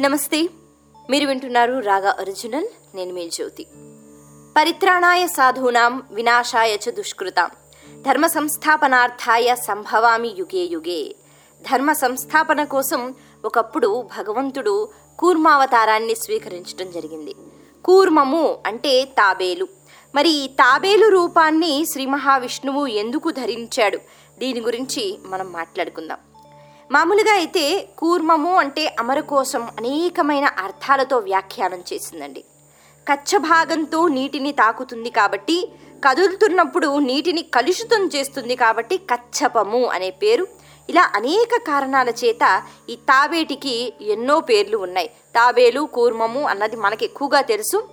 నమస్తే. మీరు వింటున్నారు రాగా ఒరిజినల్ నేను మీ జ్యోతి. పరిత్రాణాయ సాధూనాం వినాశాయ చ దుష్కృతాం. ధర్మ సంస్థాపనార్థాయ సంభవామి యుగే యుగే. ధర్మ సంస్థాపన కోసం ఒకప్పుడు భగవంతుడు కూర్మావతారాన్ని స్వీకరించడం జరిగింది. కూర్మము అంటే తాబేలు. మరి ఈ తాబేలు రూపాన్ని శ్రీ మహావిష్ణువు ఎందుకు ధరించాడు? దీని గురించి మనం మాట్లాడుకుందాం. మామూలుగా అయితే కూర్మము అంటే అమర కోసం అనేకమైన అర్థాలతో వ్యాఖ్యానం చేసిందండి. కచ్చభాగంతో నీటిని తాకుతుంది కాబట్టి కదులుతున్నప్పుడు నీటిని కలుషితం చేస్తుంది కాబట్టి కచ్చపము అనే పేరు. ఇలా అనేక కారణాల చేత ఈ తాబేటికి ఎన్నో పేర్లు ఉన్నాయి. తాబేలు కూర్మము అన్నది మనకి ఎక్కువగా తెలుసు.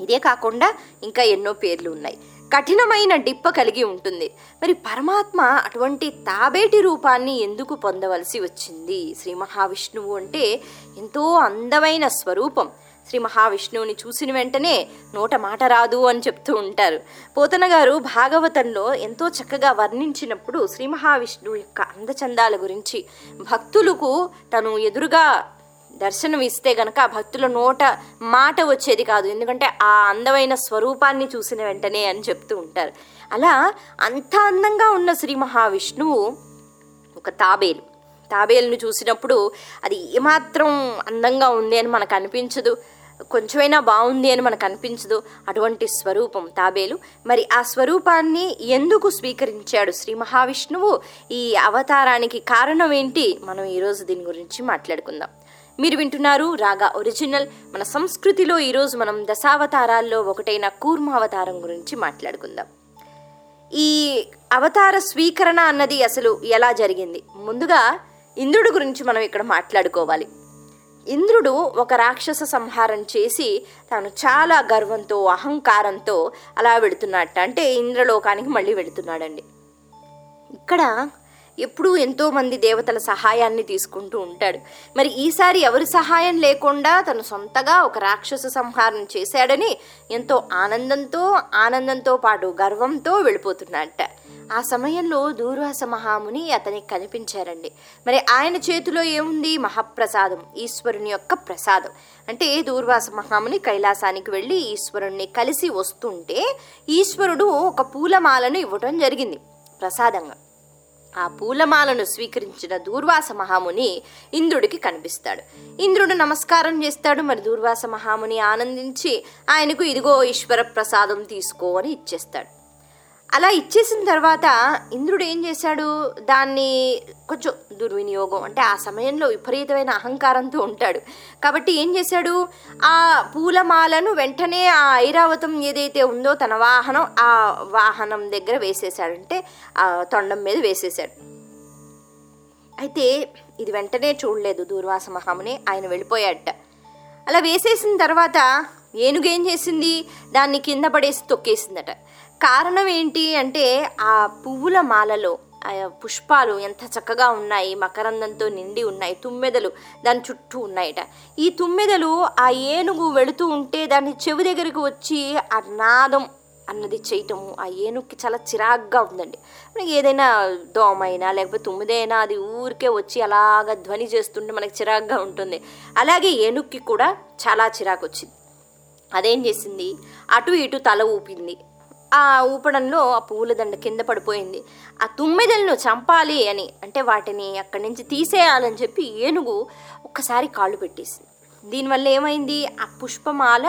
ఇదే కాకుండా ఇంకా ఎన్నో పేర్లు ఉన్నాయి. కఠినమైన డిప్ప కలిగి ఉంటుంది. మరి పరమాత్మ అటువంటి తాబేటి రూపాన్ని ఎందుకు పొందవలసి వచ్చింది? శ్రీ మహావిష్ణువు అంటే ఎంతో అందమైన స్వరూపం. శ్రీ మహావిష్ణువుని చూసిన వెంటనే నోట మాట రాదు అని చెప్తూ ఉంటారు. పోతన గారు భాగవతంలో ఎంతో చక్కగా వర్ణించినప్పుడు శ్రీ మహావిష్ణువు యొక్క అందచందాల గురించి భక్తులకు తను ఎదురుగా దర్శనం ఇస్తే గనక ఆ భక్తుల నోట మాట వచ్చేది కాదు. ఎందుకంటే ఆ అందమైన స్వరూపాన్ని చూసిన వెంటనే అని చెప్తూ ఉంటారు. అలా అంత అందంగా ఉన్న శ్రీ మహావిష్ణువు ఒక తాబేలు. తాబేలును చూసినప్పుడు అది ఏమాత్రం అందంగా ఉంది అని మనకు అనిపించదు. కొంచెమైనా బాగుంది అని మనకు అనిపించదు. అటువంటి స్వరూపం తాబేలు. మరి ఆ స్వరూపాన్ని ఎందుకు స్వీకరించాడు శ్రీ మహావిష్ణువు? ఈ అవతారానికి కారణం ఏంటి? మనం ఈరోజు దీని గురించి మాట్లాడుకుందాం. మీరు వింటున్నారు రాగా ఒరిజినల్. మన సంస్కృతిలో ఈరోజు మనం దశావతారాల్లో ఒకటైన కూర్మావతారం గురించి మాట్లాడుకుందాం. ఈ అవతార స్వీకరణ అన్నది అసలు ఎలా జరిగింది? ముందుగా ఇంద్రుడు గురించి మనం ఇక్కడ మాట్లాడుకోవాలి. ఇంద్రుడు ఒక రాక్షస సంహారం చేసి తాను చాలా గర్వంతో అహంకారంతో అలా వెళుతున్నట్ట అంటే ఇంద్రలోకానికి మళ్ళీ వెళుతున్నాడండి. ఇక్కడ ఎప్పుడూ ఎంతోమంది దేవతల సహాయాన్ని తీసుకుంటూ ఉంటాడు. మరి ఈసారి ఎవరి సహాయం లేకుండా తను సొంతగా ఒక రాక్షస సంహారం చేశాడని ఎంతో ఆనందంతో ఆనందంతో పాటు గర్వంతో వెళ్ళిపోతున్నట్ట. ఆ సమయంలో దూర్వాస మహాముని అతనికి కనిపించారండి. మరి ఆయన చేతిలో ఏముంది? మహాప్రసాదం ఈశ్వరుని యొక్క ప్రసాదం. అంటే దూర్వాస మహాముని కైలాసానికి వెళ్ళి ఈశ్వరుణ్ణి కలిసి వస్తుంటే ఈశ్వరుడు ఒక పూలమాలను ఇవ్వటం జరిగింది. ప్రసాదంగా. ఆ పూలమాలను స్వీకరించిన దూర్వాస మహాముని ఇంద్రుడికి కనిపిస్తాడు. ఇంద్రుడు నమస్కారం చేస్తాడు మరి దూర్వాస మహాముని ఆనందించి ఆయనకు ఇదిగో ఈశ్వర ప్రసాదం తీసుకో అని ఇచ్చేస్తాడు. అలా ఇచ్చేసిన తర్వాత ఇంద్రుడు ఏం చేశాడు? దాన్ని కొంచెం దుర్వినియోగం అంటే ఆ సమయంలో విపరీతమైన అహంకారంతో ఉంటాడు. కాబట్టి ఏం చేశాడు? ఆ పూలమాలను వెంటనే ఆ ఐరావతం ఏదైతే ఉందో తన వాహనం ఆ వాహనం దగ్గర వేసేశాడంటే ఆ తొండం మీద వేసేసాడు అయితే ఇది వెంటనే చూడలేదు దూర్వాస మహాముని. ఆయన వెళ్ళిపోయాడట. అలా వేసేసిన తర్వాత ఏనుగు ఏం చేసింది? దాన్ని కింద పడేసి తొక్కేసిందట. కారణం ఏంటి అంటే ఆ పువ్వుల మాలలో ఆ పుష్పాలు ఎంత చక్కగా ఉన్నాయి మకరందంతో నిండి ఉన్నాయి తుమ్మెదలు దాని చుట్టూ ఉన్నాయట. ఈ తుమ్మెదలు ఆ ఏనుగు వెళుతూ ఉంటే దాని చెవి దగ్గరికి వచ్చి ఆ నాదం అన్నది చేయటము ఆ ఏనుగుకి చాలా చిరాగ్గా ఉందండి. మనకి ఏదైనా దోమైనా లేకపోతే తుమ్మిదైనా అది ఊరికే వచ్చి అలాగ ధ్వని చేస్తుంటే మనకి చిరాగ్గా ఉంటుంది. అలాగే ఏనుగుకి కూడా చాలా చిరాకు వచ్చింది. అదేం చేసింది? అటు ఇటు తల ఊపింది. ఆ ఊపడంలో ఆ పూలదండ కింద పడిపోయింది. ఆ తుమ్మెదలను చంపాలి అని అంటే వాటిని అక్కడి నుంచి తీసేయాలని చెప్పి ఏనుగు ఒక్కసారి కాళ్ళు పెట్టేసింది. దీనివల్ల ఏమైంది? ఆ పుష్పమాల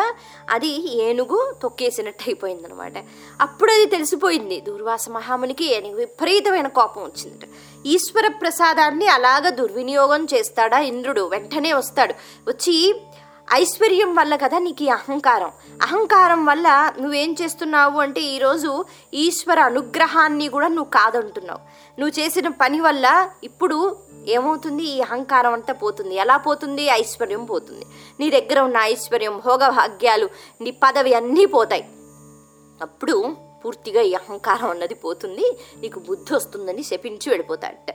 అది ఏనుగు తొక్కేసినట్టు అయిపోయింది అనమాట అప్పుడు అది తెలిసిపోయింది. దూర్వాస మహామునికి విపరీతమైన కోపం వచ్చిందట. ఈశ్వర ప్రసాదాన్ని అలాగ దుర్వినియోగం చేస్తాడా ఇంద్రుడు. వెంటనే వస్తాడు. వచ్చి ఐశ్వర్యం వల్ల కదా నీకు ఈ అహంకారం. అహంకారం వల్ల నువ్వేం చేస్తున్నావు అంటే ఈరోజు ఈశ్వర అనుగ్రహాన్ని కూడా నువ్వు కాదంటున్నావు. నువ్వు చేసిన పని వల్ల ఇప్పుడు ఏమవుతుంది? ఈ అహంకారం అంతా పోతుంది. ఎలా పోతుంది? ఐశ్వర్యం పోతుంది. నీ దగ్గర ఉన్న ఐశ్వర్యం భోగభాగ్యాలు నీ పదవి అన్నీ పోతాయి. అప్పుడు పూర్తిగా ఈ అహంకారం అన్నది పోతుంది. నీకు బుద్ధి వస్తుందని శపించి వెళ్ళిపోతాడట.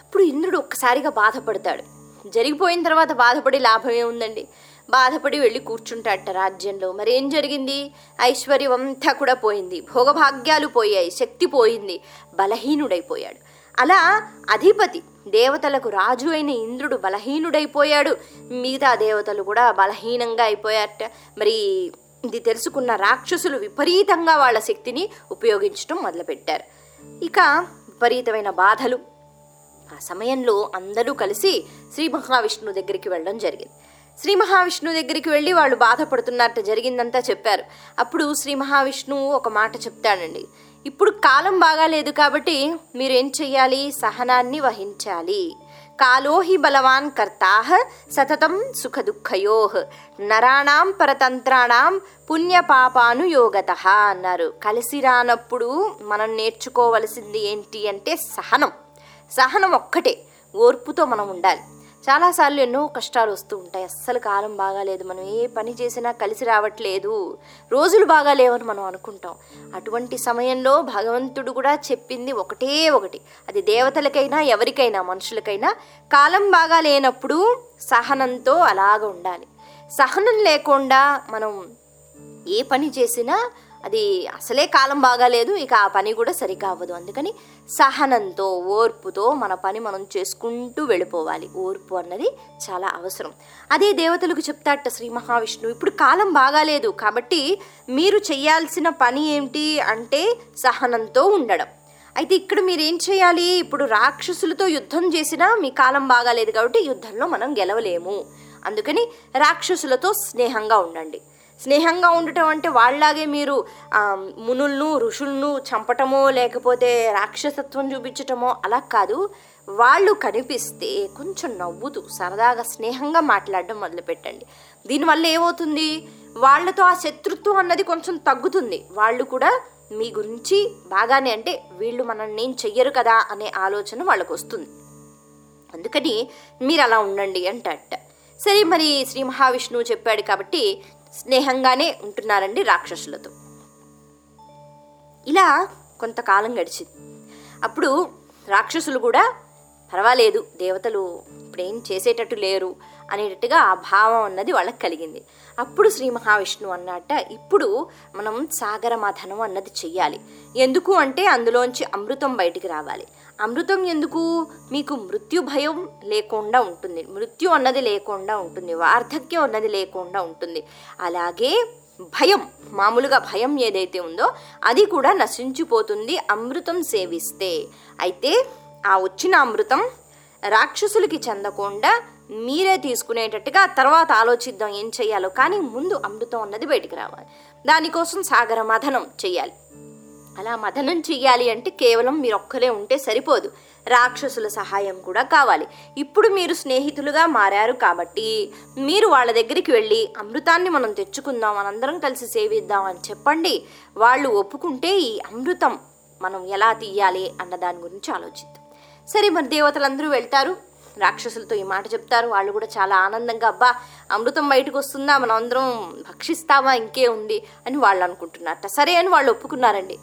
అప్పుడు ఇంద్రుడు ఒక్కసారిగా బాధపడతాడు. జరిగిపోయిన తర్వాత బాధపడి లాభమే ఉందండి బాధపడి వెళ్ళి కూర్చుంటాడట రాజ్యంలో. మరి ఏం జరిగింది? ఐశ్వర్యం అంతా కూడా పోయింది. భోగభాగ్యాలు పోయాయి. శక్తి పోయింది. బలహీనుడైపోయాడు. అలా అధిపతి దేవతలకు రాజు అయిన ఇంద్రుడు బలహీనుడైపోయాడు. మిగతా దేవతలు కూడా బలహీనంగా అయిపోయారట. మరి ఇది తెలుసుకున్న రాక్షసులు విపరీతంగా వాళ్ళ శక్తిని ఉపయోగించడం మొదలుపెట్టారు. ఇక విపరీతమైన బాధలు ఆ సమయంలో అందరూ కలిసి శ్రీ మహావిష్ణువు దగ్గరికి వెళ్ళడం జరిగింది. శ్రీ మహావిష్ణువు దగ్గరికి వెళ్ళి వాళ్ళు బాధపడుతున్నట్టు జరిగిందంతా చెప్పారు. అప్పుడు శ్రీ మహావిష్ణువు ఒక మాట చెప్తాడండి. ఇప్పుడు కాలం బాగాలేదు కాబట్టి మీరు ఏం చెయ్యాలి? సహనాన్ని వహించాలి. కాలోహి బలవాన్ కర్తాహ సతతం సుఖ దుఃఖయోహ్ నరాణాం పరతంత్రాణం పుణ్యపాపానుయోగత అన్నారు. కలిసి రానప్పుడు మనం నేర్చుకోవలసింది ఏంటి అంటే సహనం. సహనం ఒక్కటే ఓర్పుతో మనం ఉండాలి. చాలాసార్లు ఎన్నో కష్టాలు వస్తూ ఉంటాయి. అస్సలు కాలం బాగాలేదు. మనం ఏ పని చేసినా కలిసి రావట్లేదు. రోజులు బాగాలేవని మనం అనుకుంటాం. అటువంటి సమయంలో భగవంతుడు కూడా చెప్పింది ఒకటే ఒకటి. అది దేవతలకైనా ఎవరికైనా మనుషులకైనా కాలం బాగా లేనప్పుడు సహనంతో అలాగ ఉండాలి. సహనం లేకుండా మనం ఏ పని చేసినా అది అసలే కాలం బాగాలేదు ఇక ఆ పని కూడా సరిగా అవ్వదు అందుకని సహనంతో ఓర్పుతో మన పని మనం చేసుకుంటూ వెళ్ళిపోవాలి. ఓర్పు అన్నది చాలా అవసరం. అదే దేవతలకు చెప్తాట శ్రీ మహావిష్ణువు ఇప్పుడు కాలం బాగాలేదు కాబట్టి మీరు చేయాల్సిన పని ఏమిటి? అంటే సహనంతో ఉండడం. అయితే ఇక్కడ మీరు ఏం చేయాలి? ఇప్పుడు రాక్షసులతో యుద్ధం చేసినా మీ కాలం బాగాలేదు కాబట్టి యుద్ధంలో మనం గెలవలేము. అందుకని రాక్షసులతో స్నేహంగా ఉండండి. స్నేహంగా ఉండటం అంటే వాళ్ళలాగే మీరు మునులను ఋషులను చంపటమో లేకపోతే రాక్షసత్వం చూపించటమో అలా కాదు. వాళ్ళు కనిపిస్తే కొంచెం నవ్వుతూ సరదాగా స్నేహంగా మాట్లాడడం మొదలుపెట్టండి. దీనివల్ల ఏమవుతుంది? వాళ్ళతో ఆ శత్రుత్వం అన్నది కొంచెం తగ్గుతుంది. వాళ్ళు కూడా మీ గురించి బాగానే అంటే వీళ్ళు మనల్ని ఏం చెయ్యరు కదా అనే ఆలోచన వాళ్ళకు వస్తుంది. అందుకని మీరు అలా ఉండండి అంట సరే మరి శ్రీ మహావిష్ణువు చెప్పాడు కాబట్టి స్నేహంగానే ఉంటున్నారండి రాక్షసులతో. ఇలా కొంతకాలం గడిచింది. అప్పుడు రాక్షసులు కూడా పర్వాలేదు దేవతలు ఇప్పుడేం చేసేటట్టు లేరు అనేటట్టుగా ఆ భావం అన్నది వాళ్ళకి కలిగింది. అప్పుడు శ్రీ మహావిష్ణువు అన్నట్ట ఇప్పుడు మనం సాగర మథనం అన్నది చెయ్యాలి. ఎందుకు అంటే అందులోంచి అమృతం బయటికి రావాలి. అమృతం ఎందుకు? మీకు మృత్యు భయం లేకుండా ఉంటుంది. మృత్యు అన్నది లేకుండా ఉంటుంది. వార్ధక్యం అన్నది లేకుండా ఉంటుంది. అలాగే భయం మామూలుగా భయం ఏదైతే ఉందో అది కూడా నశించిపోతుంది అమృతం సేవిస్తే. అయితే ఆ వచ్చిన అమృతం రాక్షసులకి చెందకుండా మీరే తీసుకునేటట్టుగా తర్వాత ఆలోచిద్దాం ఏం చేయాలో కానీ ముందు అమృతం అన్నది బయటికి రావాలి. దానికోసం సాగర మథనం చేయాలి అలా మథనం చెయ్యాలి అంటే కేవలం మీరు ఒక్కరే ఉంటే సరిపోదు. రాక్షసుల సహాయం కూడా కావాలి. ఇప్పుడు మీరు స్నేహితులుగా మారారు కాబట్టి మీరు వాళ్ళ దగ్గరికి వెళ్ళి అమృతాన్ని మనం తెచ్చుకుందాం మనందరం కలిసి సేవిద్దాం అని చెప్పండి. వాళ్ళు ఒప్పుకుంటే ఈ అమృతం మనం ఎలా తీయాలి అన్న దాని గురించి ఆలోచిద్దాం. సరే మరి దేవతలందరూ వెళ్తారు. రాక్షసులతో ఈ మాట చెప్తారు. వాళ్ళు కూడా చాలా ఆనందంగా అబ్బా అమృతం బయటకు వస్తుందా మనం అందరం భక్షిస్తావా ఇంకే ఉంది అని వాళ్ళు అనుకుంటున్నారట. సరే అని వాళ్ళు ఒప్పుకున్నారండి.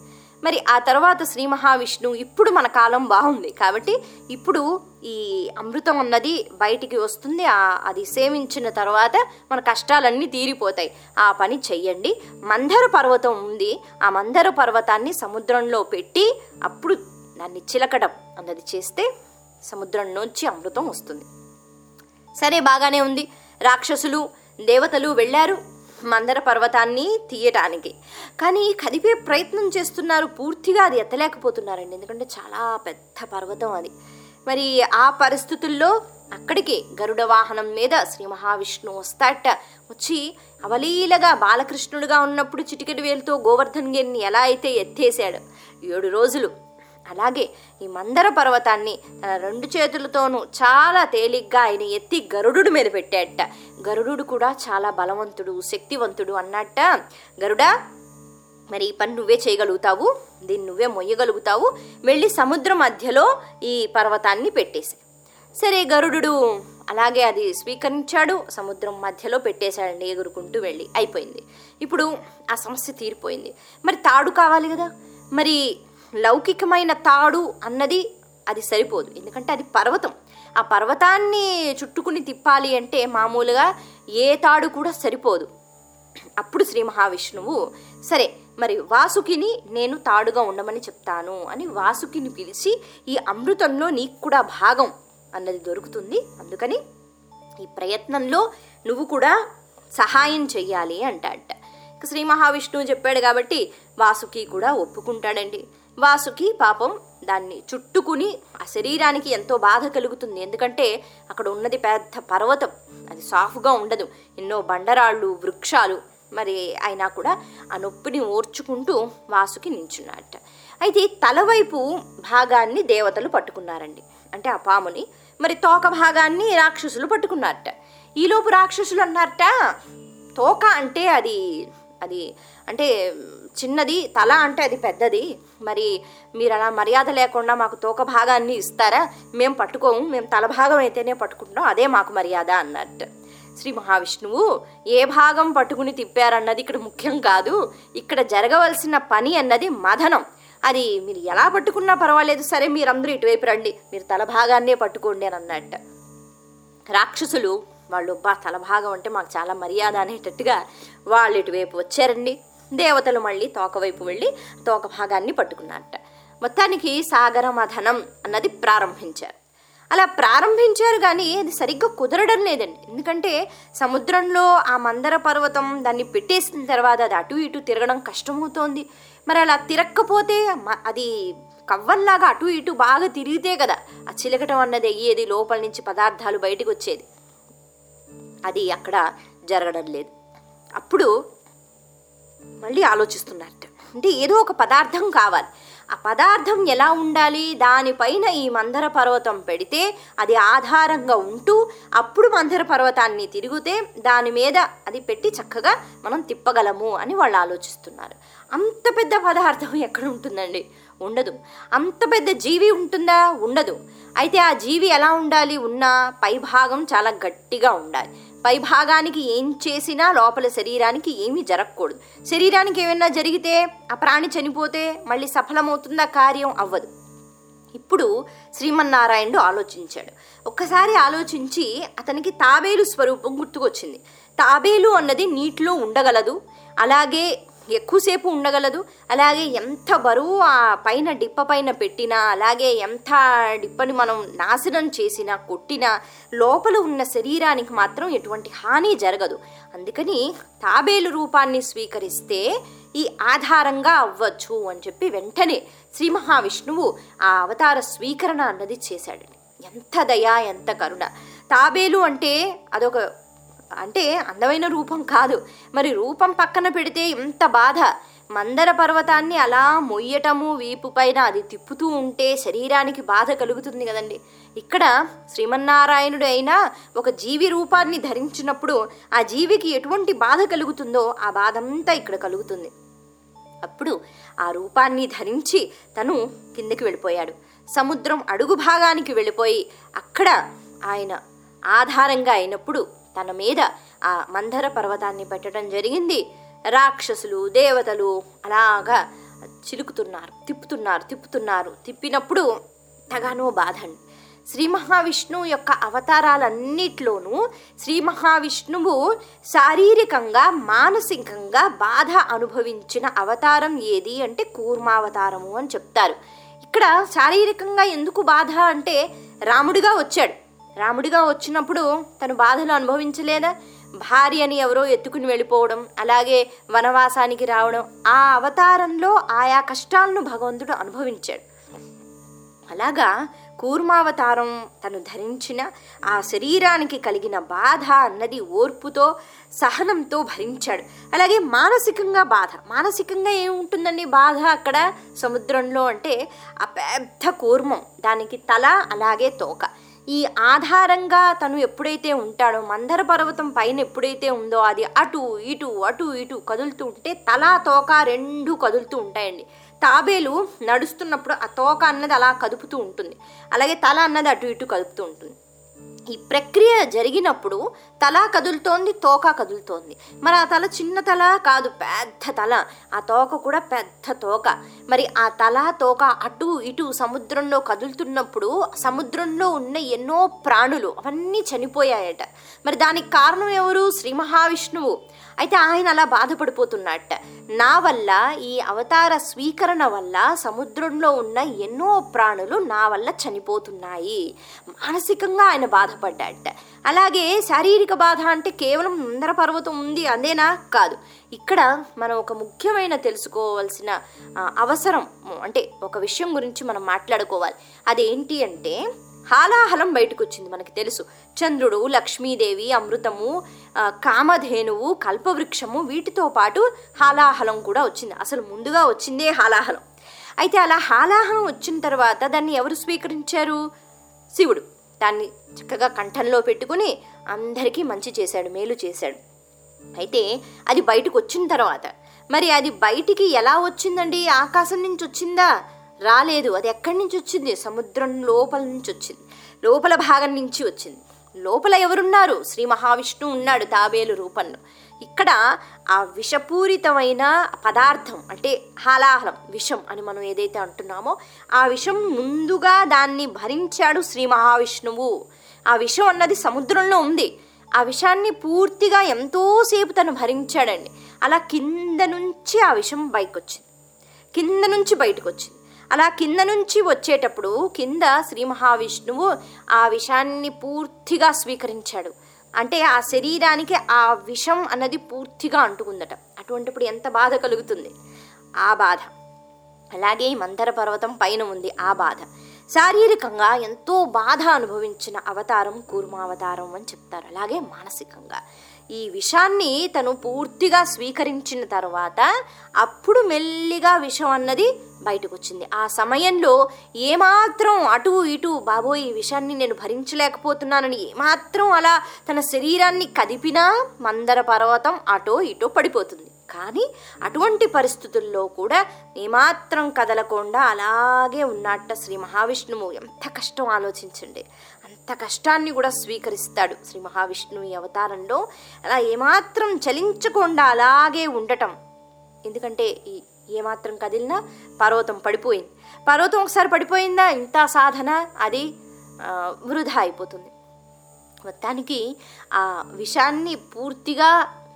మరి ఆ తర్వాత శ్రీ మహావిష్ణువు ఇప్పుడు మన కాలం బాగుంది. కాబట్టి ఇప్పుడు ఈ అమృతం అన్నది బయటికి వస్తుంది. అది సేవించిన తర్వాత మన కష్టాలన్నీ తీరిపోతాయి. ఆ పని చెయ్యండి. మందర పర్వతం ఉంది. ఆ మందర పర్వతాన్ని సముద్రంలో పెట్టి అప్పుడు దాన్ని చిలకడం అన్నది చేస్తే సముద్రం నుంచి అమృతం వస్తుంది. సరే బాగానే ఉంది. రాక్షసులు దేవతలు వెళ్ళారు. మందర పర్వతాన్ని తీయటానికి. కానీ కదిపే ప్రయత్నం చేస్తున్నారు పూర్తిగా అది ఎత్తలేకపోతున్నారండి. ఎందుకంటే చాలా పెద్ద పర్వతం అది. మరి ఆ పరిస్థితుల్లో అక్కడికి గరుడ వాహనం మీద శ్రీ మహావిష్ణువు వస్తాట వచ్చి అవలీలగా బాలకృష్ణుడుగా ఉన్నప్పుడు చిటికెడు వేలుతో గోవర్ధన్ గిరిని ఎలా అయితే ఎత్తేసాడు. ఏడు రోజులు అలాగే ఈ మందర పర్వతాన్ని తన రెండు చేతులతోనూ చాలా తేలిగ్గా ఆయన ఎత్తి గరుడు మీద పెట్టాట. గరుడు కూడా చాలా బలవంతుడు శక్తివంతుడు అన్నట్ట. గరుడా మరి ఈ పని నువ్వే చేయగలుగుతావు దీన్ని నువ్వే మొయ్యగలుగుతావు. వెళ్ళి సముద్రం మధ్యలో ఈ పర్వతాన్ని పెట్టేసి సరే గరుడు అలాగే అది స్వీకరించాడు. సముద్రం మధ్యలో పెట్టేశాడండి ఎగురుకుంటూ వెళ్ళి. అయిపోయింది. ఇప్పుడు ఆ సమస్య తీరిపోయింది. మరి తాడు కావాలి కదా. మరి లౌకికమైన తాడు అన్నది అది సరిపోదు. ఎందుకంటే అది పర్వతం. ఆ పర్వతాన్ని చుట్టుకుని తిప్పాలి అంటే మామూలుగా ఏ తాడు కూడా సరిపోదు. అప్పుడు శ్రీ మహావిష్ణువు సరే మరి వాసుకిని నేను తాడుగా ఉండమని చెప్తాను అని వాసుకిని పిలిచి ఈ అమృతంలో నీకు కూడా భాగం అన్నది దొరుకుతుంది. అందుకని ఈ ప్రయత్నంలో నువ్వు కూడా సహాయం చెయ్యాలి అంటాడట. శ్రీ మహావిష్ణువు చెప్పాడు కాబట్టి వాసుకి కూడా ఒప్పుకుంటాడండి. వాసుకి పాపం దాన్ని చుట్టుకుని ఆ శరీరానికి ఎంతో బాధ కలుగుతుంది. ఎందుకంటే అక్కడ ఉన్నది పెద్ద పర్వతం. అది సాఫ్గా ఉండదు. ఎన్నో బండరాళ్ళు వృక్షాలు. మరి అయినా కూడా ఆ నొప్పిని ఓర్చుకుంటూ వాసుకి నించున్నట్ట అయితే తలవైపు భాగాన్ని దేవతలు పట్టుకున్నారండి. అంటే ఆ పాముని. మరి తోక భాగాన్ని రాక్షసులు పట్టుకున్నారట. ఈలోపు రాక్షసులు అన్నారట తోక అంటే అది అది అంటే చిన్నది తల అంటే అది పెద్దది. మరి మీరు అలా మర్యాద లేకుండా మాకు తోక భాగాన్ని ఇస్తారా? మేము పట్టుకోము మేము తల భాగం అయితేనే పట్టుకుంటున్నాం అదే మాకు మర్యాద అన్నట్టు. శ్రీ మహావిష్ణువు ఏ భాగం పట్టుకుని తిప్పారన్నది ఇక్కడ ముఖ్యం కాదు. ఇక్కడ జరగవలసిన పని అన్నది మదనం. అది మీరు ఎలా పట్టుకున్నా పర్వాలేదు సరే మీరందరూ ఇటువైపు రండి మీరు తల భాగాన్నే పట్టుకోండి అని అన్నట్టు. రాక్షసులు వాళ్ళు బా తలభాగం అంటే మాకు చాలా మర్యాద అనేటట్టుగా వాళ్ళు ఇటువైపు వచ్చారండి. దేవతలు మళ్ళీ తోకవైపు వెళ్ళి తోక భాగాన్ని పట్టుకున్నారట. మొత్తానికి సాగర మథనం అన్నది ప్రారంభించారు. అలా ప్రారంభించారు కానీ అది సరిగ్గా కుదరడం లేదండి. ఎందుకంటే సముద్రంలో ఆ మందర పర్వతం దాన్ని పెట్టేసిన తర్వాత అది అటు ఇటు తిరగడం కష్టమవుతోంది. మరి అలా తిరక్కపోతే మ- అది కవ్వల్లాగా అటు ఇటు బాగా తిరిగితే కదా ఆ చిలకటం అన్నది అయ్యేది లోపల నుంచి పదార్థాలు బయటకు వచ్చేది. అది అక్కడ జరగడం లేదు. అప్పుడు మళ్ళీ ఆలోచిస్తున్నట్ట. అంటే ఏదో ఒక పదార్థం కావాలి. ఆ పదార్థం ఎలా ఉండాలి? దానిపైన ఈ మందర పర్వతం పెడితే అది ఆధారంగా ఉంటూ అప్పుడు మందర పర్వతాన్ని తిరిగితే దాని మీద అది పెట్టి చక్కగా మనం తిప్పగలము అని వాళ్ళు ఆలోచిస్తున్నారు. అంత పెద్ద పదార్థం ఎక్కడ ఉంటుందండి? ఉండదు. అంత పెద్ద జీవి ఉంటుందా? ఉండదు. అయితే ఆ జీవి ఎలా ఉండాలి? ఉన్న పైభాగం చాలా గట్టిగా ఉండాలి. పైభాగానికి ఏం చేసినా లోపల శరీరానికి ఏమీ జరగకూడదు. శరీరానికి ఏమైనా జరిగితే ఆ ప్రాణి చనిపోతే మళ్ళీ సఫలమవుతుందా కార్యం అవ్వదు. ఇప్పుడు శ్రీమన్నారాయణుడు ఆలోచించాడు. ఒక్కసారి ఆలోచించి అతనికి తాబేలు స్వరూపం గుర్తుకొచ్చింది. తాబేలు అన్నది నీటిలో ఉండగలదు అలాగే ఎక్కువసేపు ఉండగలదు. అలాగే ఎంత బరువు ఆ పైన డిప్ప పైన పెట్టినా అలాగే ఎంత డిప్పని మనం నాశనం చేసినా కొట్టినా లోపల ఉన్న శరీరానికి మాత్రం ఎటువంటి హాని జరగదు. అందుకని తాబేలు రూపాన్ని స్వీకరిస్తే ఈ ఆధారంగా అవ్వచ్చు అని చెప్పి వెంటనే శ్రీ మహావిష్ణువు ఆ అవతార స్వీకరణ అన్నది చేశాడండి ఎంత దయా ఎంత కరుణ. తాబేలు అంటే అదొక అంటే అందమైన రూపం కాదు. మరి రూపం పక్కన పెడితే ఇంత బాధ. మందర పర్వతాన్ని అలా మొయ్యటము వీపు పైన అది తిప్పుతూ ఉంటే శరీరానికి బాధ కలుగుతుంది కదండి. ఇక్కడ శ్రీమన్నారాయణుడు అయినా ఒక జీవి రూపాన్ని ధరించినప్పుడు ఆ జీవికి ఎటువంటి బాధ కలుగుతుందో ఆ బాధ అంతా ఇక్కడ కలుగుతుంది. అప్పుడు ఆ రూపాన్ని ధరించి తను కిందకి వెళ్ళిపోయాడు. సముద్రం అడుగు భాగానికి వెళ్ళిపోయి అక్కడ ఆయన ఆధారంగా అయినప్పుడు తన మీద ఆ మందర పర్వతాన్ని పెట్టడం జరిగింది. రాక్షసులు దేవతలు అలాగా చిలుకుతున్నారు తిప్పుతున్నారు తిప్పుతున్నారు. తిప్పినప్పుడు తగానో బాధ శ్రీ మహావిష్ణువు యొక్క అవతారాలన్నిట్లోనూ శ్రీ మహావిష్ణువు శారీరకంగా మానసికంగా బాధ అనుభవించిన అవతారం ఏది అంటే కూర్మావతారము అని చెప్తారు. ఇక్కడ శారీరకంగా ఎందుకు బాధ అంటే రాముడిగా వచ్చాడు. రాముడిగా వచ్చినప్పుడు తను బాధలు అనుభవించలేదా? భార్యని ఎవరో ఎత్తుకుని వెళ్ళిపోవడం అలాగే వనవాసానికి రావడం ఆ అవతారంలో ఆయా కష్టాలను భగవంతుడు అనుభవించాడు. అలాగా కూర్మావతారం తను ధరించిన ఆ శరీరానికి కలిగిన బాధ అన్నది ఓర్పుతో సహనంతో భరించాడు. అలాగే మానసికంగా బాధ. మానసికంగా ఏముంటుందండి బాధ అక్కడ? సముద్రంలో అంటే ఆ పెద్ద కూర్మం దానికి తల అలాగే తోక. ఈ ఆధారంగా తను ఎప్పుడైతే ఉంటాడో మందర పర్వతం పైన ఎప్పుడైతే ఉందో అది అటు ఇటు అటు ఇటు కదులుతూ ఉంటే తల తోక రెండు కదులుతూ ఉంటాయండి. తాబేలు నడుస్తున్నప్పుడు ఆ తోక అన్నది అలా కదుపుతూ ఉంటుంది. అలాగే తల అన్నది అటు ఇటు కదుపుతూ ఉంటుంది. ఈ ప్రక్రియ జరిగినప్పుడు తల కదులుతోంది తోక కదులుతోంది. మరి ఆ తల చిన్న తల కాదు పెద్ద తల. ఆ తోక కూడా పెద్ద తోక. మరి ఆ తల తోక అటు ఇటు సముద్రంలో కదులుతున్నప్పుడు సముద్రంలో ఉన్న ఎన్నో ప్రాణులు అవన్నీ చనిపోయాయట. మరి దానికి కారణం ఎవరు? శ్రీ మహావిష్ణువు. అయితే ఆయన అలా బాధపడిపోతున్నట్ట. నా వల్ల ఈ అవతార స్వీకరణ వల్ల సముద్రంలో ఉన్న ఎన్నో ప్రాణులు నా వల్ల చనిపోతున్నాయి. మానసికంగా ఆయన బాధపడ్డాట అలాగే శారీరక బాధ అంటే కేవలం ముందర పర్వతం ఉంది అదేనా? కాదు. ఇక్కడ మనం ఒక ముఖ్యమైన తెలుసుకోవాల్సిన అవసరం అంటే ఒక విషయం గురించి మనం మాట్లాడుకోవాలి. అదేంటి అంటే హాలాహలం బయటకు వచ్చింది మనకి తెలుసు. చంద్రుడు లక్ష్మీదేవి అమృతము కామధేనువు కల్పవృక్షము వీటితో పాటు హాలాహలం కూడా వచ్చింది. అసలు ముందుగా వచ్చిందే హాలాహలం. అయితే అలా హాలాహలం వచ్చిన తర్వాత దాన్ని ఎవరు స్వీకరించారు? శివుడు. దాన్ని చక్కగా కంఠంలో పెట్టుకుని అందరికీ మంచి చేశాడు మేలు చేశాడు. అయితే అది బయటకు వచ్చిన తర్వాత మరి అది బయటికి ఎలా వచ్చిందండి? ఆకాశం నుంచి వచ్చిందా? రాలేదు. అది ఎక్కడి నుంచి వచ్చింది? సముద్రం లోపల నుంచి వచ్చింది. లోపల భాగం నుంచి వచ్చింది. లోపల ఎవరున్నారు? శ్రీ మహావిష్ణువు ఉన్నాడు తాబేలు రూపంలో. ఇక్కడ ఆ విషపూరితమైన పదార్థం అంటే హాలాహలం విషం అని మనం ఏదైతే అంటున్నామో ఆ విషం ముందుగా దాన్ని భరించాడు శ్రీ మహావిష్ణువు. ఆ విషం అన్నది సముద్రంలో ఉంది. ఆ విషాన్ని పూర్తిగా ఎంతోసేపు తను భరించాడండి. అలా కింద నుంచి ఆ విషం బయటకు వచ్చింది కింద నుంచి బయటకు వచ్చింది అలా కింద నుంచి వచ్చేటప్పుడు కింద శ్రీ మహావిష్ణువు ఆ విషాన్ని పూర్తిగా స్వీకరించాడు. అంటే ఆ శరీరానికి ఆ విషం అన్నది పూర్తిగా అంటుకుందట. అటువంటిప్పుడు ఎంత బాధ కలుగుతుంది? ఆ బాధ. అలాగే ఈ మందర పర్వతం పైన ఉంది ఆ బాధ. శారీరకంగా ఎంతో బాధ అనుభవించిన అవతారం కూర్మావతారం అని చెప్తారు. అలాగే మానసికంగా. ఈ విషాన్ని తను పూర్తిగా స్వీకరించిన తర్వాత అప్పుడు మెల్లిగా విషం అన్నది బయటకు వచ్చింది ఆ సమయంలో ఏమాత్రం అటు ఇటు బాబోయ్ ఈ విషాన్ని నేను భరించలేకపోతున్నానని ఏమాత్రం అలా తన శరీరాన్ని కదిపినా మందర పర్వతం అటో ఇటో పడిపోతుంది. కానీ అటువంటి పరిస్థితుల్లో కూడా ఏమాత్రం కదలకుండా అలాగే ఉన్నట్ట శ్రీ మహావిష్ణువు ఎంత కష్టం ఆలోచించండి. అంత కష్టాన్ని కూడా స్వీకరిస్తాడు శ్రీ మహావిష్ణువు ఈ అవతారంలో. అలా ఏమాత్రం చలించకుండా అలాగే ఉండటం. ఎందుకంటే ఈ ఏమాత్రం కదిలినా పర్వతం పడిపోయింది. పర్వతం ఒకసారి పడిపోయిందా? ఇంత సాధన అది వృధా అయిపోతుంది. మొత్తానికి ఆ విషాన్ని పూర్తిగా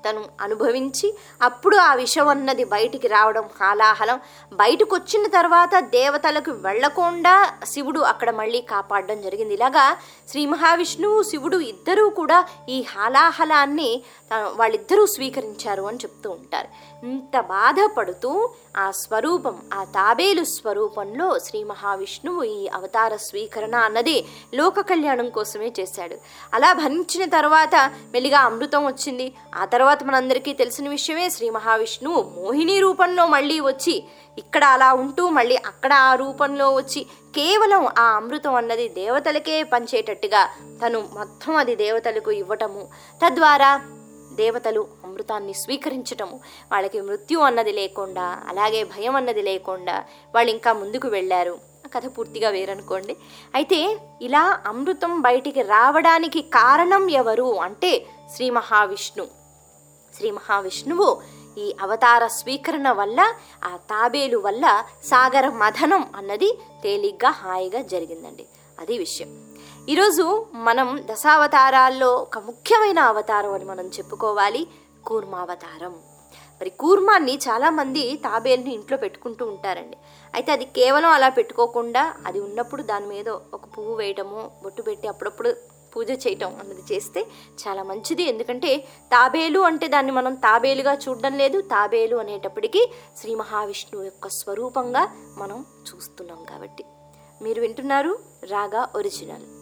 తను అనుభవించి అప్పుడు ఆ విషం అన్నది బయటికి రావడం హాలాహలం బయటకు వచ్చిన తర్వాత దేవతలకు వెళ్ళకుండా శివుడు అక్కడ మళ్ళీ కాపాడడం జరిగింది. ఇలాగా శ్రీ మహావిష్ణువు శివుడు ఇద్దరూ కూడా ఈ హాలాహలాన్ని వాళ్ళిద్దరూ స్వీకరించారు అని చెప్తూ ఉంటారు. ఇంత బాధపడుతూ ఆ స్వరూపం ఆ తాబేలు స్వరూపంలో శ్రీ మహావిష్ణువు ఈ అవతార స్వీకరణ అన్నది లోక కళ్యాణం కోసమే చేశాడు. అలా భరించిన తర్వాత మెల్లిగా అమృతం వచ్చింది. ఆ తర్వాత మనందరికీ తెలిసిన విషయమే శ్రీ మహావిష్ణువు మోహిని రూపంలో మళ్ళీ వచ్చి ఇక్కడ అలా ఉంటూ మళ్ళీ అక్కడ ఆ రూపంలో వచ్చి కేవలం ఆ అమృతం అన్నది దేవతలకే పంచేటట్టుగా తను మొత్తం అది దేవతలకు ఇవ్వటము. తద్వారా దేవతలు అమృతాన్ని స్వీకరించటము. వాళ్ళకి మృత్యు అన్నది లేకుండా అలాగే భయం అన్నది లేకుండా వాళ్ళు ఇంకా ముందుకు వెళ్ళారు. కథ పూర్తిగా వేరనుకోండి. అయితే ఇలా అమృతం బయటికి రావడానికి కారణం ఎవరు అంటే శ్రీ మహావిష్ణు. శ్రీ మహావిష్ణువు ఈ అవతార స్వీకరణ వల్ల ఆ తాబేలు వల్ల సాగర మథనం అన్నది తేలిగ్గా హాయిగా జరిగిందండి. అది విషయం. ఈరోజు మనం దశావతారాల్లో ఒక ముఖ్యమైన అవతారం అని మనం చెప్పుకోవాలి కూర్మావతారం. మరి కూర్మాన్ని చాలామంది తాబేలుని ఇంట్లో పెట్టుకుంటూ ఉంటారండి. అయితే అది కేవలం అలా పెట్టుకోకుండా అది ఉన్నప్పుడు దాని మీద ఒక పువ్వు వేయటము బొట్టు పెట్టి అప్పుడప్పుడు పూజ చేయటం అన్నది చేస్తే చాలా మంచిది. ఎందుకంటే తాబేలు అంటే దాన్ని మనం తాబేలుగా చూడడం లేదు. తాబేలు అనేటప్పటికీ శ్రీ మహావిష్ణువు యొక్క స్వరూపంగా మనం చూస్తున్నాం కాబట్టి. మీరు వింటున్నారు రాగా ఒరిజినల్.